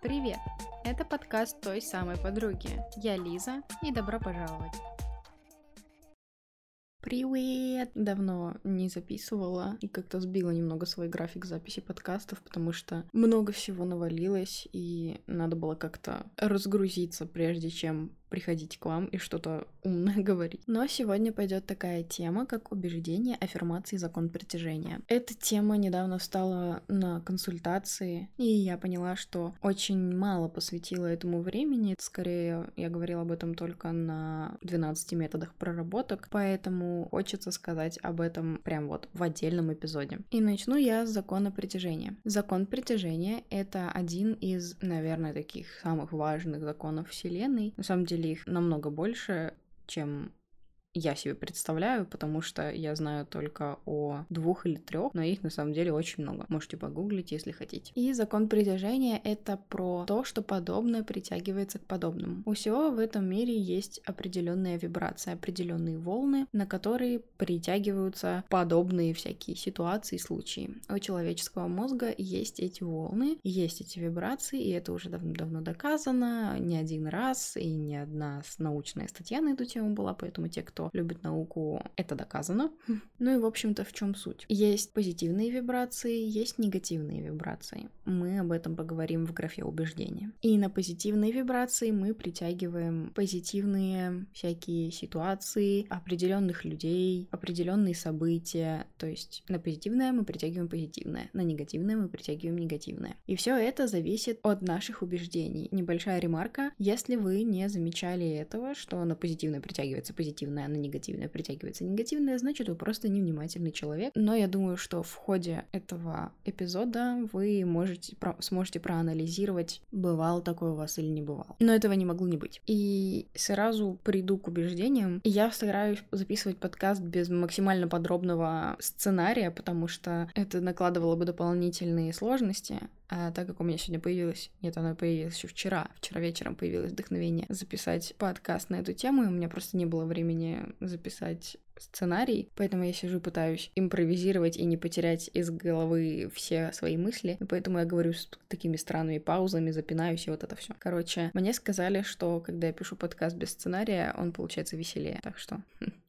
Привет! Это подкаст той самой подруги. Я Лиза, и добро пожаловать! Привет! Давно не записывала и как-то сбила немного свой график записи подкастов, потому что много всего навалилось, и надо было как-то разгрузиться, прежде чем приходить к вам и что-то умное говорить. Но сегодня пойдет такая тема, как убеждение, аффирмации, закон притяжения. Эта тема недавно встала на консультации, и я поняла, что очень мало посвятила этому времени. Скорее, я говорила об этом только на 12 методах проработок, поэтому хочется сказать об этом прям вот в отдельном эпизоде. И начну я с закона притяжения. Закон притяжения — это один из, наверное, таких самых важных законов Вселенной. На самом деле, их намного больше, чем я себе представляю, потому что я знаю только о двух или трех, но их на самом деле очень много. Можете погуглить, если хотите. И закон притяжения — это про то, что подобное притягивается к подобному. У всего в этом мире есть определенная вибрация, определенные волны, на которые притягиваются подобные всякие ситуации и случаи. У человеческого мозга есть эти волны, есть эти вибрации, и это уже давно-давно доказано, не один раз, и не одна научная статья на эту тему была, поэтому те, кто кто любит науку, это доказано. Ну и, в общем-то, в чем суть? Есть позитивные вибрации, есть негативные вибрации. Мы об этом поговорим в графе убеждения. И на позитивные вибрации мы притягиваем позитивные всякие ситуации, определенных людей, определенные события. То есть на позитивное мы притягиваем позитивное, на негативное мы притягиваем негативное. И все это зависит от наших убеждений. Небольшая ремарка, если вы не замечали этого, что на позитивное притягивается позитивное, на негативное притягивается негативное, значит, вы просто невнимательный человек. Но я думаю, что в ходе этого эпизода вы можете, про, сможете проанализировать, бывал такой у вас или не бывал. Но этого не могло не быть. И сразу приду к убеждениям. Я стараюсь записывать подкаст без максимально подробного сценария, потому что это накладывало бы дополнительные сложности. А так как у меня сегодня появилось, нет, оно появилось еще вчера, вчера вечером появилось вдохновение записать подкаст на эту тему, и у меня просто не было времени записать сценарий, поэтому я сижу пытаюсь импровизировать и не потерять из головы все свои мысли, и поэтому я говорю с такими странными паузами, запинаюсь и вот это все. Короче, мне сказали, что когда я пишу подкаст без сценария, он получается веселее, так что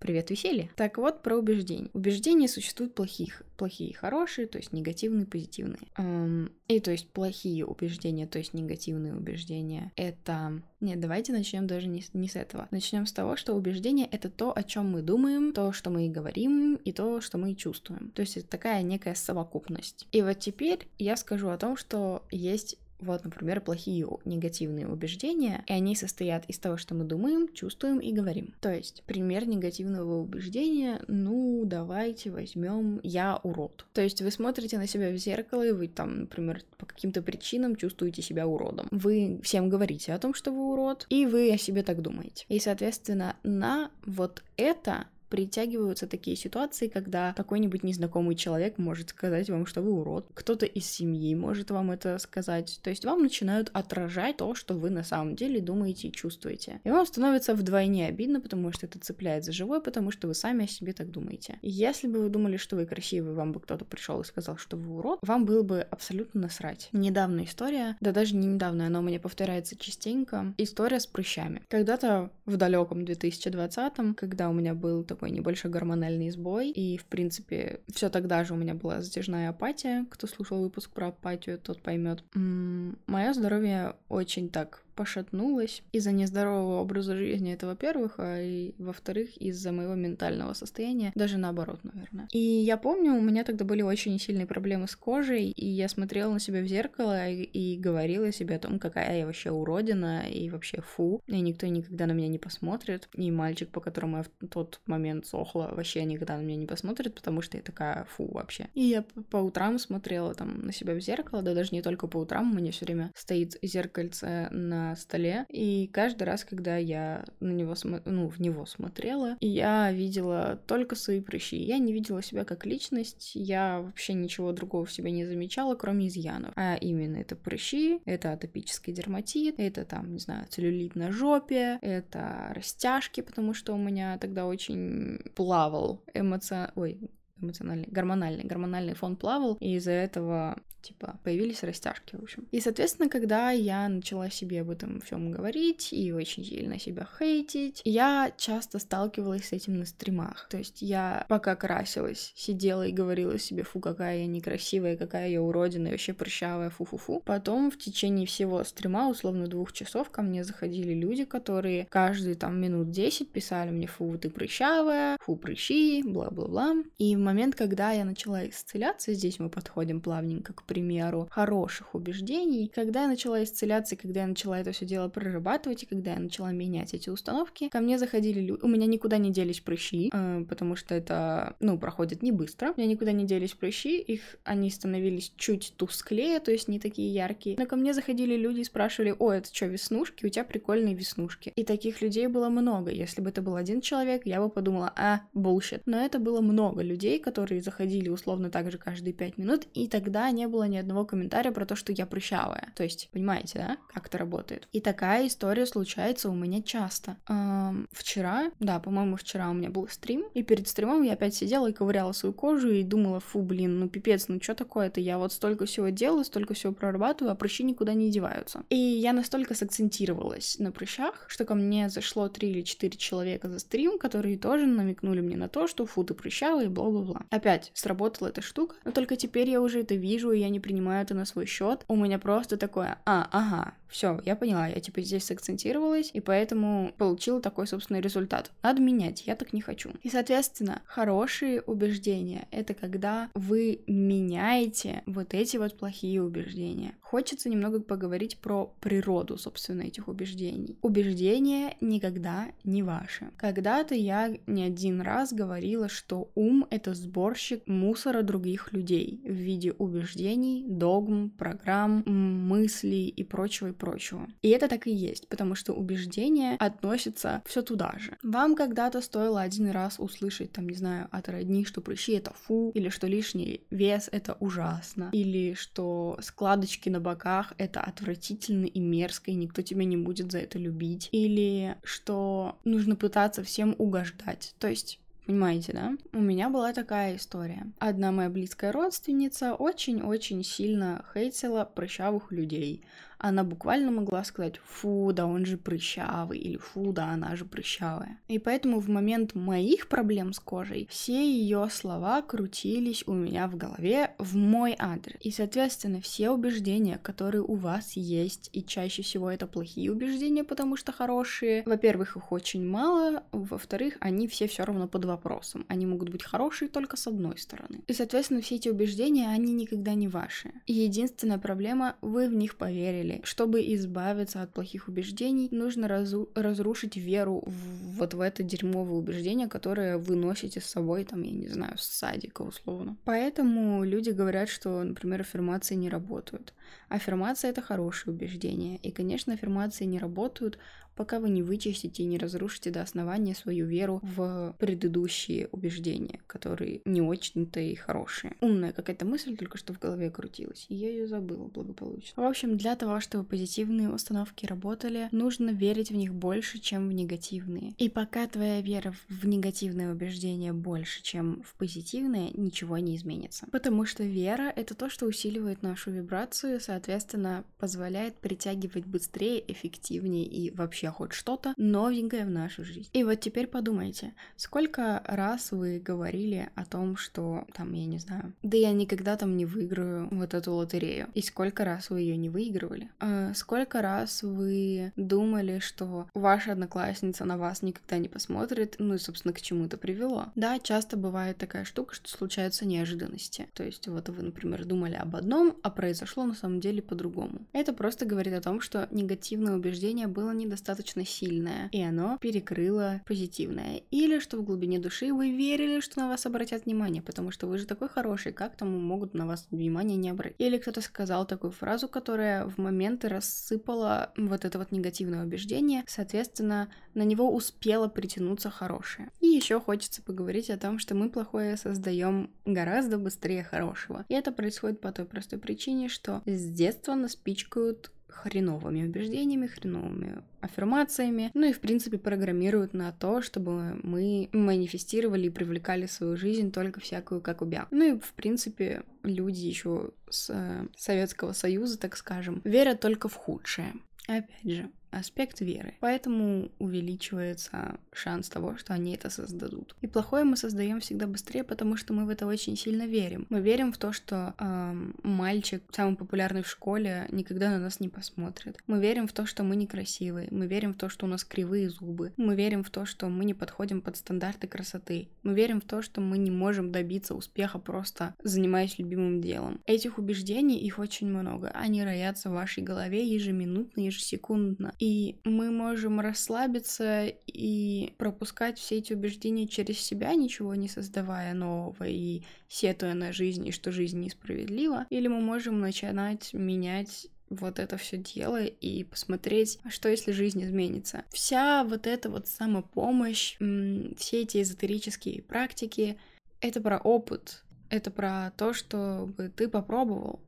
Привет, веселье. Так вот, про убеждения. Убеждения существуют плохих, плохие и хорошие, то есть негативные, позитивные. Эм, и то есть плохие убеждения, то есть негативные убеждения, это... Нет, давайте начнем даже не, не с этого. Начнем с того, что убеждение это то, о чем мы думаем, то, что мы говорим, и то, что мы чувствуем. То есть это такая некая совокупность. И вот теперь я скажу о том, что есть вот, например, плохие негативные убеждения, и они состоят из того, что мы думаем, чувствуем и говорим. То есть, пример негативного убеждения, ну, давайте возьмем «я урод». То есть, вы смотрите на себя в зеркало, и вы там, например, по каким-то причинам чувствуете себя уродом. Вы всем говорите о том, что вы урод, и вы о себе так думаете. И, соответственно, на вот это притягиваются такие ситуации, когда какой-нибудь незнакомый человек может сказать вам, что вы урод, кто-то из семьи может вам это сказать, то есть вам начинают отражать то, что вы на самом деле думаете и чувствуете. И вам становится вдвойне обидно, потому что это цепляет за живое, потому что вы сами о себе так думаете. если бы вы думали, что вы красивый, вам бы кто-то пришел и сказал, что вы урод, вам было бы абсолютно насрать. Недавняя история, да даже не недавно, она у меня повторяется частенько, история с прыщами. Когда-то в далеком 2020, когда у меня был такой такой небольшой гормональный сбой, и, в принципе, все тогда же у меня была затяжная апатия. Кто слушал выпуск про апатию, тот поймет. Мое здоровье очень так пошатнулась из-за нездорового образа жизни, это во-первых, а и во-вторых, из-за моего ментального состояния, даже наоборот, наверное. И я помню, у меня тогда были очень сильные проблемы с кожей, и я смотрела на себя в зеркало и, и говорила себе о том, какая я вообще уродина, и вообще фу, и никто никогда на меня не посмотрит, и мальчик, по которому я в тот момент сохла, вообще никогда на меня не посмотрит, потому что я такая фу вообще. И я по утрам смотрела там на себя в зеркало, да даже не только по утрам, у меня все время стоит зеркальце на столе, и каждый раз, когда я на него, смо... ну, в него смотрела, я видела только свои прыщи. Я не видела себя как личность, я вообще ничего другого в себе не замечала, кроме изъянов. А именно это прыщи, это атопический дерматит, это там, не знаю, целлюлит на жопе, это растяжки, потому что у меня тогда очень плавал эмоционально... Ой, эмоциональный, гормональный, гормональный фон плавал, и из-за этого типа, появились растяжки, в общем. И, соответственно, когда я начала себе об этом всем говорить и очень сильно себя хейтить, я часто сталкивалась с этим на стримах. То есть я, пока красилась, сидела и говорила себе, фу, какая я некрасивая, какая я уродина, и вообще прыщавая, фу-фу-фу. Потом в течение всего стрима, условно двух часов, ко мне заходили люди, которые каждые там минут 10 писали мне, фу, ты прыщавая, фу, прыщи, бла-бла-бла. И в момент, когда я начала исцеляться, здесь мы подходим плавненько к примеру, хороших убеждений. Когда я начала исцеляться, когда я начала это все дело прорабатывать, и когда я начала менять эти установки, ко мне заходили люди. У меня никуда не делись прыщи, э, потому что это, ну, проходит не быстро. У меня никуда не делись прыщи, их они становились чуть тусклее, то есть не такие яркие. Но ко мне заходили люди и спрашивали, о, это что, веснушки? У тебя прикольные веснушки. И таких людей было много. Если бы это был один человек, я бы подумала, а, bullshit. Но это было много людей, которые заходили условно так же каждые пять минут, и тогда не было было ни одного комментария про то, что я прыщавая. То есть, понимаете, да, как это работает. И такая история случается у меня часто. Эм, вчера, да, по-моему, вчера у меня был стрим, и перед стримом я опять сидела и ковыряла свою кожу и думала, фу, блин, ну пипец, ну что такое-то? Я вот столько всего делаю, столько всего прорабатываю, а прыщи никуда не деваются. И я настолько сакцентировалась на прыщах, что ко мне зашло три или четыре человека за стрим, которые тоже намекнули мне на то, что фу, ты прыщавая и бла-бла-бла. Опять сработала эта штука, но только теперь я уже это вижу, и я не принимаю это на свой счет. У меня просто такое, а, ага, все, я поняла, я типа здесь сакцентировалась, и поэтому получила такой, собственный результат. Надо менять, я так не хочу. И, соответственно, хорошие убеждения — это когда вы меняете вот эти вот плохие убеждения. Хочется немного поговорить про природу, собственно, этих убеждений. Убеждения никогда не ваши. Когда-то я не один раз говорила, что ум — это сборщик мусора других людей в виде убеждений, догм, программ, мыслей и прочего и прочего. И это так и есть, потому что убеждения относятся все туда же. Вам когда-то стоило один раз услышать, там, не знаю, от родни, что прыщи это фу, или что лишний вес это ужасно, или что складочки на боках это отвратительно и мерзко, и никто тебя не будет за это любить, или что нужно пытаться всем угождать. То есть Понимаете, да? У меня была такая история. Одна моя близкая родственница очень-очень сильно хейтила прыщавых людей она буквально могла сказать «фу, да он же прыщавый» или «фу, да она же прыщавая». И поэтому в момент моих проблем с кожей все ее слова крутились у меня в голове в мой адрес. И, соответственно, все убеждения, которые у вас есть, и чаще всего это плохие убеждения, потому что хорошие, во-первых, их очень мало, во-вторых, они все все равно под вопросом. Они могут быть хорошие только с одной стороны. И, соответственно, все эти убеждения, они никогда не ваши. И единственная проблема, вы в них поверили поверили. Чтобы избавиться от плохих убеждений, нужно разу- разрушить веру в, вот в это дерьмовое убеждение, которое вы носите с собой, там, я не знаю, с садика условно. Поэтому люди говорят, что, например, аффирмации не работают. Аффирмация — это хорошее убеждение. И, конечно, аффирмации не работают, пока вы не вычистите и не разрушите до основания свою веру в предыдущие убеждения, которые не очень-то и хорошие. Умная какая-то мысль только что в голове крутилась, и я ее забыла благополучно. В общем, для того, чтобы позитивные установки работали, нужно верить в них больше, чем в негативные. И пока твоя вера в негативные убеждения больше, чем в позитивные, ничего не изменится. Потому что вера — это то, что усиливает нашу вибрацию, соответственно, позволяет притягивать быстрее, эффективнее и вообще хоть что-то новенькое в нашу жизнь. И вот теперь подумайте, сколько раз вы говорили о том, что там, я не знаю, да я никогда там не выиграю вот эту лотерею. И сколько раз вы ее не выигрывали? А сколько раз вы думали, что ваша одноклассница на вас никогда не посмотрит, ну и, собственно, к чему это привело? Да, часто бывает такая штука, что случаются неожиданности. То есть вот вы, например, думали об одном, а произошло на самом деле по-другому. Это просто говорит о том, что негативное убеждение было недостаточно достаточно сильное, и оно перекрыло позитивное. Или что в глубине души вы верили, что на вас обратят внимание, потому что вы же такой хороший, как там могут на вас внимание не обратить. Или кто-то сказал такую фразу, которая в моменты рассыпала вот это вот негативное убеждение, соответственно, на него успело притянуться хорошее. И еще хочется поговорить о том, что мы плохое создаем гораздо быстрее хорошего. И это происходит по той простой причине, что с детства нас пичкают хреновыми убеждениями, хреновыми аффирмациями, ну и, в принципе, программируют на то, чтобы мы манифестировали и привлекали в свою жизнь только всякую как убя. Ну и, в принципе, люди еще с э, Советского Союза, так скажем, верят только в худшее. Опять же, аспект веры. Поэтому увеличивается шанс того, что они это создадут. И плохое мы создаем всегда быстрее, потому что мы в это очень сильно верим. Мы верим в то, что эм, мальчик, самый популярный в школе, никогда на нас не посмотрит. Мы верим в то, что мы некрасивые. Мы верим в то, что у нас кривые зубы. Мы верим в то, что мы не подходим под стандарты красоты. Мы верим в то, что мы не можем добиться успеха просто занимаясь любимым делом. Этих убеждений, их очень много. Они роятся в вашей голове ежеминутно, ежесекундно. И мы можем расслабиться и пропускать все эти убеждения через себя, ничего не создавая нового и сетуя на жизнь, и что жизнь несправедлива. Или мы можем начинать менять вот это все дело и посмотреть, а что если жизнь изменится. Вся вот эта вот самопомощь, все эти эзотерические практики, это про опыт, это про то, чтобы ты попробовал,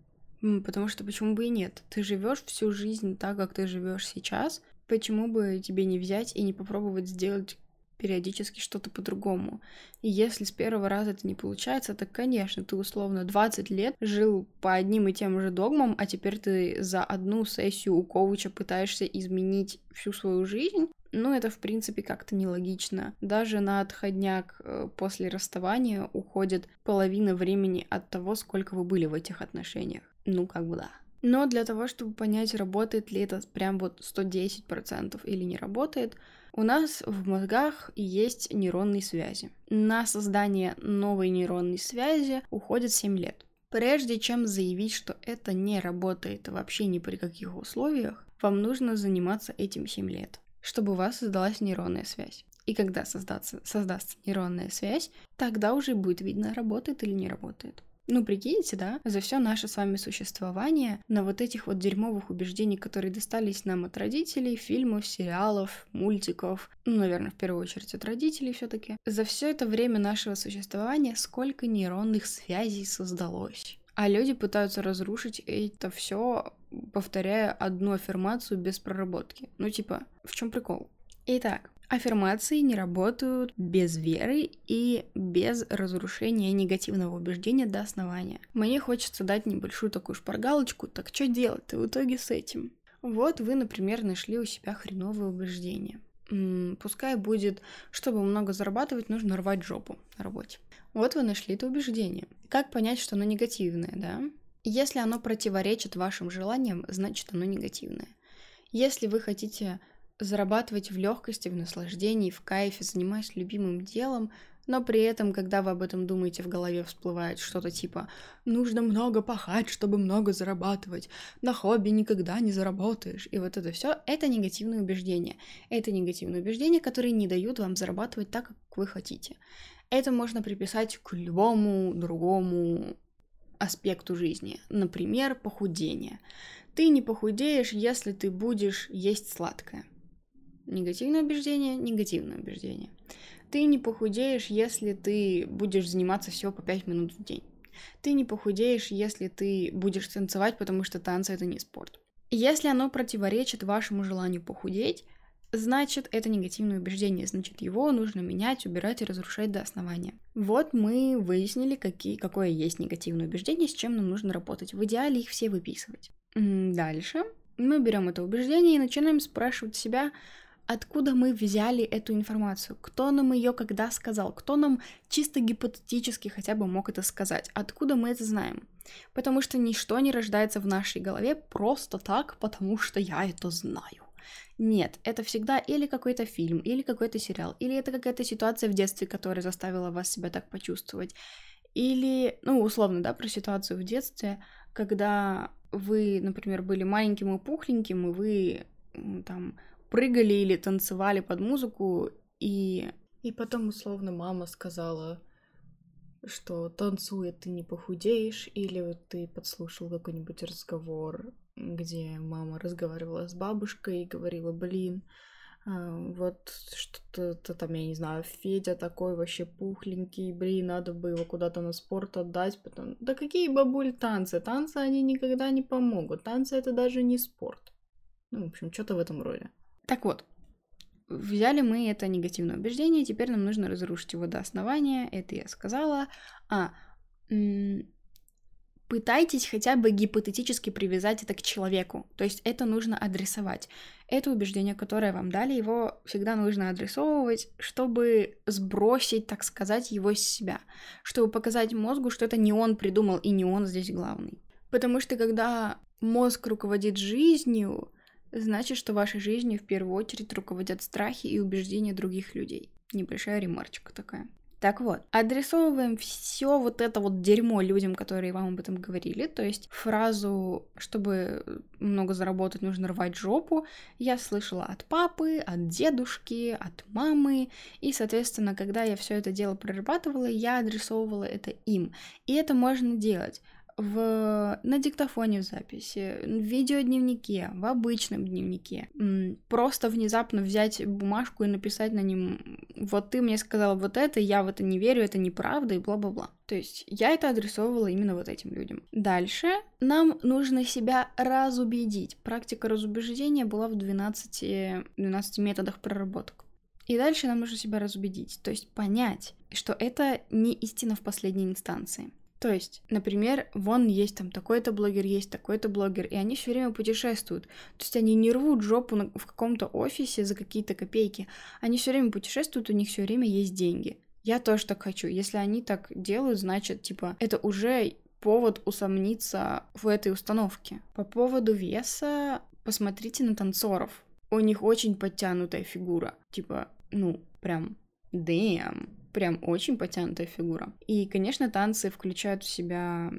Потому что почему бы и нет? Ты живешь всю жизнь так, как ты живешь сейчас. Почему бы тебе не взять и не попробовать сделать периодически что-то по-другому. И если с первого раза это не получается, то, конечно, ты условно 20 лет жил по одним и тем же догмам, а теперь ты за одну сессию у коуча пытаешься изменить всю свою жизнь. Ну, это, в принципе, как-то нелогично. Даже на отходняк э, после расставания уходит половина времени от того, сколько вы были в этих отношениях. Ну, как бы да. Но для того, чтобы понять, работает ли это прям вот 110% или не работает, у нас в мозгах есть нейронные связи. На создание новой нейронной связи уходит 7 лет. Прежде чем заявить, что это не работает вообще ни при каких условиях, вам нужно заниматься этим 7 лет, чтобы у вас создалась нейронная связь. И когда создаться, создастся нейронная связь, тогда уже будет видно, работает или не работает. Ну, прикиньте, да, за все наше с вами существование на вот этих вот дерьмовых убеждений, которые достались нам от родителей, фильмов, сериалов, мультиков, ну, наверное, в первую очередь от родителей все-таки. За все это время нашего существования сколько нейронных связей создалось. А люди пытаются разрушить это все, повторяя одну аффирмацию без проработки. Ну, типа, в чем прикол? Итак, Аффирмации не работают без веры и без разрушения негативного убеждения до основания. Мне хочется дать небольшую такую шпаргалочку, так что делать-то в итоге с этим? Вот вы, например, нашли у себя хреновое убеждение. М-м, пускай будет, чтобы много зарабатывать, нужно рвать жопу на работе. Вот вы нашли это убеждение. Как понять, что оно негативное, да? Если оно противоречит вашим желаниям, значит оно негативное. Если вы хотите зарабатывать в легкости, в наслаждении, в кайфе, занимаясь любимым делом, но при этом, когда вы об этом думаете, в голове всплывает что-то типа «нужно много пахать, чтобы много зарабатывать», «на хобби никогда не заработаешь», и вот это все это негативные убеждения. Это негативные убеждения, которые не дают вам зарабатывать так, как вы хотите. Это можно приписать к любому другому аспекту жизни. Например, похудение. Ты не похудеешь, если ты будешь есть сладкое. Негативное убеждение, негативное убеждение. Ты не похудеешь, если ты будешь заниматься всего по 5 минут в день. Ты не похудеешь, если ты будешь танцевать, потому что танцы это не спорт. Если оно противоречит вашему желанию похудеть, значит это негативное убеждение, значит его нужно менять, убирать и разрушать до основания. Вот мы выяснили, какие, какое есть негативное убеждение, с чем нам нужно работать. В идеале их все выписывать. Дальше мы берем это убеждение и начинаем спрашивать себя, откуда мы взяли эту информацию, кто нам ее когда сказал, кто нам чисто гипотетически хотя бы мог это сказать, откуда мы это знаем. Потому что ничто не рождается в нашей голове просто так, потому что я это знаю. Нет, это всегда или какой-то фильм, или какой-то сериал, или это какая-то ситуация в детстве, которая заставила вас себя так почувствовать. Или, ну, условно, да, про ситуацию в детстве, когда вы, например, были маленьким и пухленьким, и вы там прыгали или танцевали под музыку, и... И потом, условно, мама сказала, что танцуя ты не похудеешь, или ты подслушал какой-нибудь разговор, где мама разговаривала с бабушкой и говорила, блин, а, вот что-то там, я не знаю, Федя такой вообще пухленький, блин, надо бы его куда-то на спорт отдать, потом, да какие бабуль танцы, танцы они никогда не помогут, танцы это даже не спорт. Ну, в общем, что-то в этом роде. Так вот, взяли мы это негативное убеждение, теперь нам нужно разрушить его до основания, это я сказала. А, пытайтесь хотя бы гипотетически привязать это к человеку. То есть это нужно адресовать. Это убеждение, которое вам дали, его всегда нужно адресовывать, чтобы сбросить, так сказать, его с себя. Чтобы показать мозгу, что это не он придумал и не он здесь главный. Потому что когда мозг руководит жизнью, значит, что вашей жизнью в первую очередь руководят страхи и убеждения других людей. Небольшая ремарочка такая. Так вот, адресовываем все вот это вот дерьмо людям, которые вам об этом говорили. То есть фразу, чтобы много заработать, нужно рвать жопу, я слышала от папы, от дедушки, от мамы. И, соответственно, когда я все это дело прорабатывала, я адресовывала это им. И это можно делать в, на диктофоне в записи, в видеодневнике, в обычном дневнике. Просто внезапно взять бумажку и написать на нем «Вот ты мне сказал вот это, я в это не верю, это неправда» и бла-бла-бла. То есть я это адресовывала именно вот этим людям. Дальше нам нужно себя разубедить. Практика разубеждения была в 12, 12 методах проработок. И дальше нам нужно себя разубедить, то есть понять, что это не истина в последней инстанции. То есть, например, вон есть там такой-то блогер, есть такой-то блогер, и они все время путешествуют. То есть они не рвут жопу на, в каком-то офисе за какие-то копейки. Они все время путешествуют, у них все время есть деньги. Я тоже так хочу. Если они так делают, значит, типа, это уже повод усомниться в этой установке. По поводу веса, посмотрите на танцоров. У них очень подтянутая фигура. Типа, ну, прям, damn прям очень потянутая фигура. И, конечно, танцы включают в себя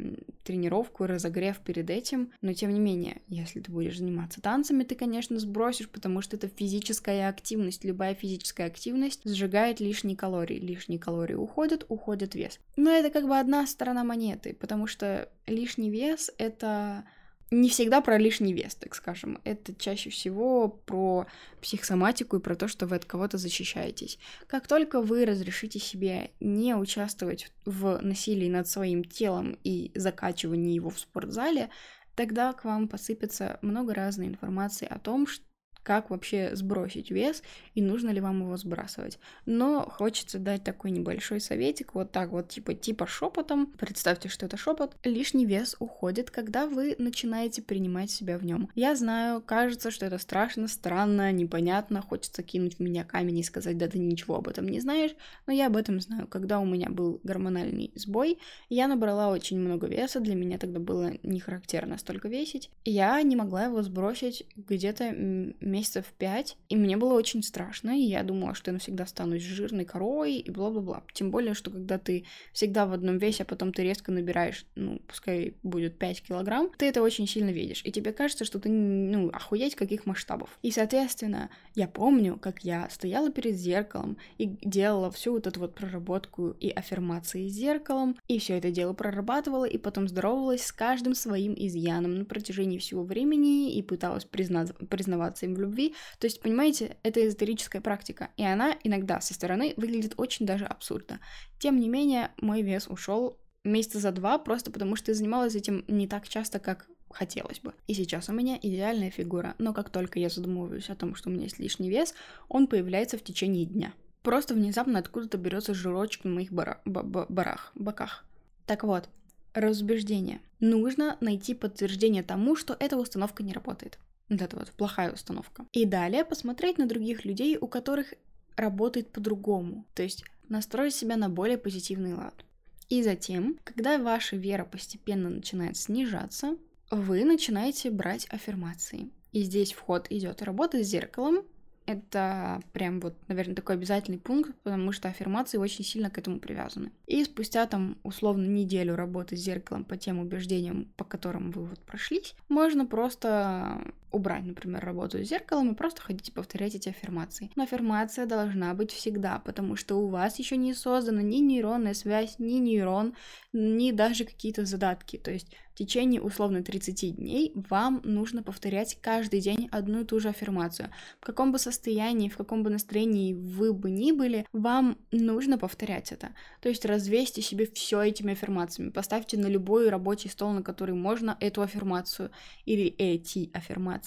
тренировку разогрев перед этим, но тем не менее, если ты будешь заниматься танцами, ты, конечно, сбросишь, потому что это физическая активность. Любая физическая активность сжигает лишние калории. Лишние калории уходят, уходит вес. Но это как бы одна сторона монеты, потому что лишний вес — это не всегда про лишний вес, так скажем. Это чаще всего про психосоматику и про то, что вы от кого-то защищаетесь. Как только вы разрешите себе не участвовать в насилии над своим телом и закачивании его в спортзале, тогда к вам посыпется много разной информации о том, что как вообще сбросить вес и нужно ли вам его сбрасывать. Но хочется дать такой небольшой советик, вот так вот, типа, типа шепотом. Представьте, что это шепот. Лишний вес уходит, когда вы начинаете принимать себя в нем. Я знаю, кажется, что это страшно, странно, непонятно, хочется кинуть в меня камень и сказать, да ты ничего об этом не знаешь, но я об этом знаю. Когда у меня был гормональный сбой, я набрала очень много веса, для меня тогда было не характерно столько весить. Я не могла его сбросить где-то месяцев пять, и мне было очень страшно, и я думала, что я навсегда стану жирной коровой и бла-бла-бла. Тем более, что когда ты всегда в одном весе, а потом ты резко набираешь, ну, пускай будет 5 килограмм, ты это очень сильно видишь, и тебе кажется, что ты, ну, охуеть каких масштабов. И, соответственно, я помню, как я стояла перед зеркалом и делала всю вот эту вот проработку и аффирмации с зеркалом, и все это дело прорабатывала, и потом здоровалась с каждым своим изъяном на протяжении всего времени и пыталась признаваться им в любви. То есть, понимаете, это эзотерическая практика, и она иногда со стороны выглядит очень даже абсурдно. Тем не менее, мой вес ушел месяца за два, просто потому что я занималась этим не так часто, как хотелось бы. И сейчас у меня идеальная фигура, но как только я задумываюсь о том, что у меня есть лишний вес, он появляется в течение дня. Просто внезапно откуда-то берется жирочек на моих бара- барах, боках. Так вот, разубеждение. Нужно найти подтверждение тому, что эта установка не работает. Вот это вот плохая установка. И далее посмотреть на других людей, у которых работает по-другому. То есть настроить себя на более позитивный лад. И затем, когда ваша вера постепенно начинает снижаться, вы начинаете брать аффирмации. И здесь вход идет работа с зеркалом. Это прям вот, наверное, такой обязательный пункт, потому что аффирмации очень сильно к этому привязаны. И спустя там условно неделю работы с зеркалом по тем убеждениям, по которым вы вот прошлись, можно просто убрать, например, работу с зеркалом и просто ходить и повторять эти аффирмации. Но аффирмация должна быть всегда, потому что у вас еще не создана ни нейронная связь, ни нейрон, ни даже какие-то задатки. То есть в течение условно 30 дней вам нужно повторять каждый день одну и ту же аффирмацию. В каком бы состоянии, в каком бы настроении вы бы ни были, вам нужно повторять это. То есть развесьте себе все этими аффирмациями. Поставьте на любой рабочий стол, на который можно эту аффирмацию или эти аффирмации.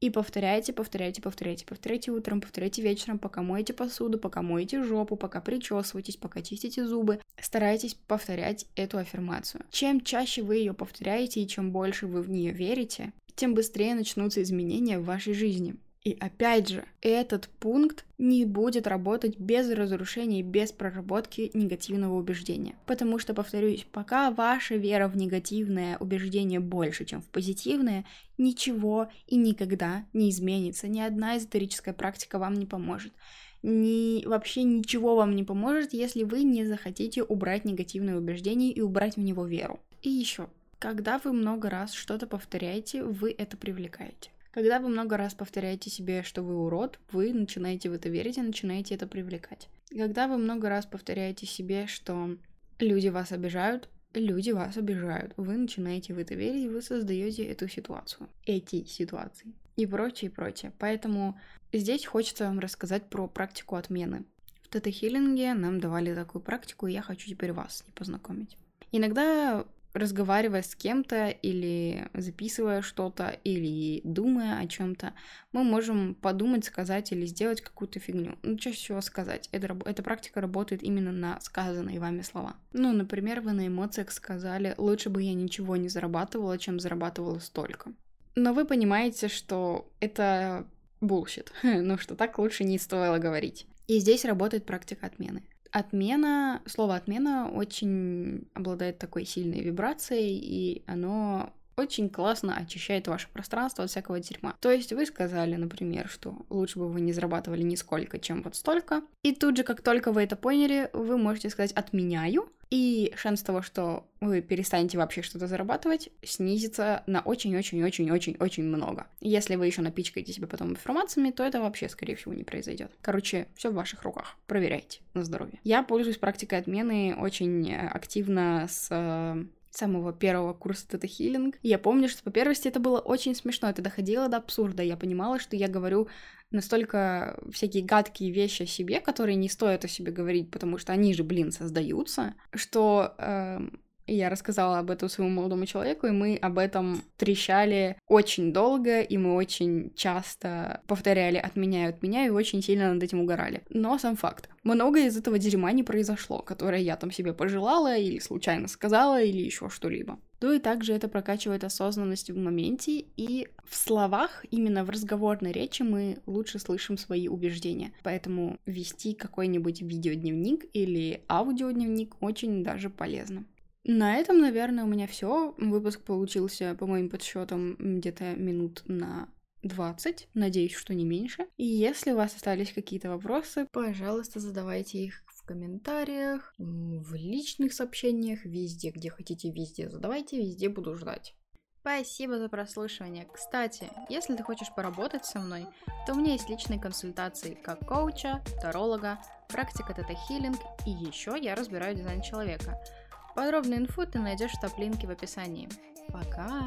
И повторяйте, повторяйте, повторяйте, повторяйте утром, повторяйте вечером, пока моете посуду, пока моете жопу, пока причесываетесь, пока чистите зубы. Старайтесь повторять эту аффирмацию. Чем чаще вы ее повторяете и чем больше вы в нее верите, тем быстрее начнутся изменения в вашей жизни. И опять же, этот пункт не будет работать без разрушения без проработки негативного убеждения. Потому что, повторюсь, пока ваша вера в негативное убеждение больше, чем в позитивное, ничего и никогда не изменится. Ни одна эзотерическая практика вам не поможет. Ни, вообще ничего вам не поможет, если вы не захотите убрать негативное убеждение и убрать в него веру. И еще, когда вы много раз что-то повторяете, вы это привлекаете. Когда вы много раз повторяете себе, что вы урод, вы начинаете в это верить и начинаете это привлекать. Когда вы много раз повторяете себе, что люди вас обижают, люди вас обижают. Вы начинаете в это верить, вы создаете эту ситуацию, эти ситуации и прочее, и прочее. Поэтому здесь хочется вам рассказать про практику отмены. В тета-хиллинге нам давали такую практику, и я хочу теперь вас не познакомить. Иногда разговаривая с кем-то или записывая что-то, или думая о чем-то, мы можем подумать, сказать или сделать какую-то фигню. Ну, чаще всего сказать. Это, эта практика работает именно на сказанные вами слова. Ну, например, вы на эмоциях сказали, лучше бы я ничего не зарабатывала, чем зарабатывала столько. Но вы понимаете, что это bullshit, ну что так лучше не стоило говорить. И здесь работает практика отмены. Отмена, слово отмена очень обладает такой сильной вибрацией, и оно очень классно очищает ваше пространство от всякого дерьма. То есть вы сказали, например, что лучше бы вы не зарабатывали нисколько, чем вот столько. И тут же, как только вы это поняли, вы можете сказать «отменяю», и шанс того, что вы перестанете вообще что-то зарабатывать, снизится на очень-очень-очень-очень-очень много. Если вы еще напичкаете себя потом информациями, то это вообще, скорее всего, не произойдет. Короче, все в ваших руках. Проверяйте на здоровье. Я пользуюсь практикой отмены очень активно с э, самого первого курса Тета Хиллинг. Я помню, что по первости это было очень смешно, это доходило до абсурда. Я понимала, что я говорю настолько всякие гадкие вещи о себе, которые не стоит о себе говорить, потому что они же, блин, создаются, что э, я рассказала об этом своему молодому человеку, и мы об этом трещали очень долго, и мы очень часто повторяли «отменяю, отменяю», и очень сильно над этим угорали. Но сам факт. Многое из этого дерьма не произошло, которое я там себе пожелала, или случайно сказала, или еще что-либо. Ну и также это прокачивает осознанность в моменте, и в словах, именно в разговорной речи мы лучше слышим свои убеждения. Поэтому вести какой-нибудь видеодневник или аудиодневник очень даже полезно. На этом, наверное, у меня все. Выпуск получился, по моим подсчетам, где-то минут на 20. Надеюсь, что не меньше. И если у вас остались какие-то вопросы, пожалуйста, задавайте их в комментариях, в личных сообщениях, везде, где хотите, везде задавайте, везде буду ждать. Спасибо за прослушивание. Кстати, если ты хочешь поработать со мной, то у меня есть личные консультации как коуча, таролога, практика тета-хиллинг и еще я разбираю дизайн человека – Подробную инфу ты найдешь в топ-линке в описании. Пока!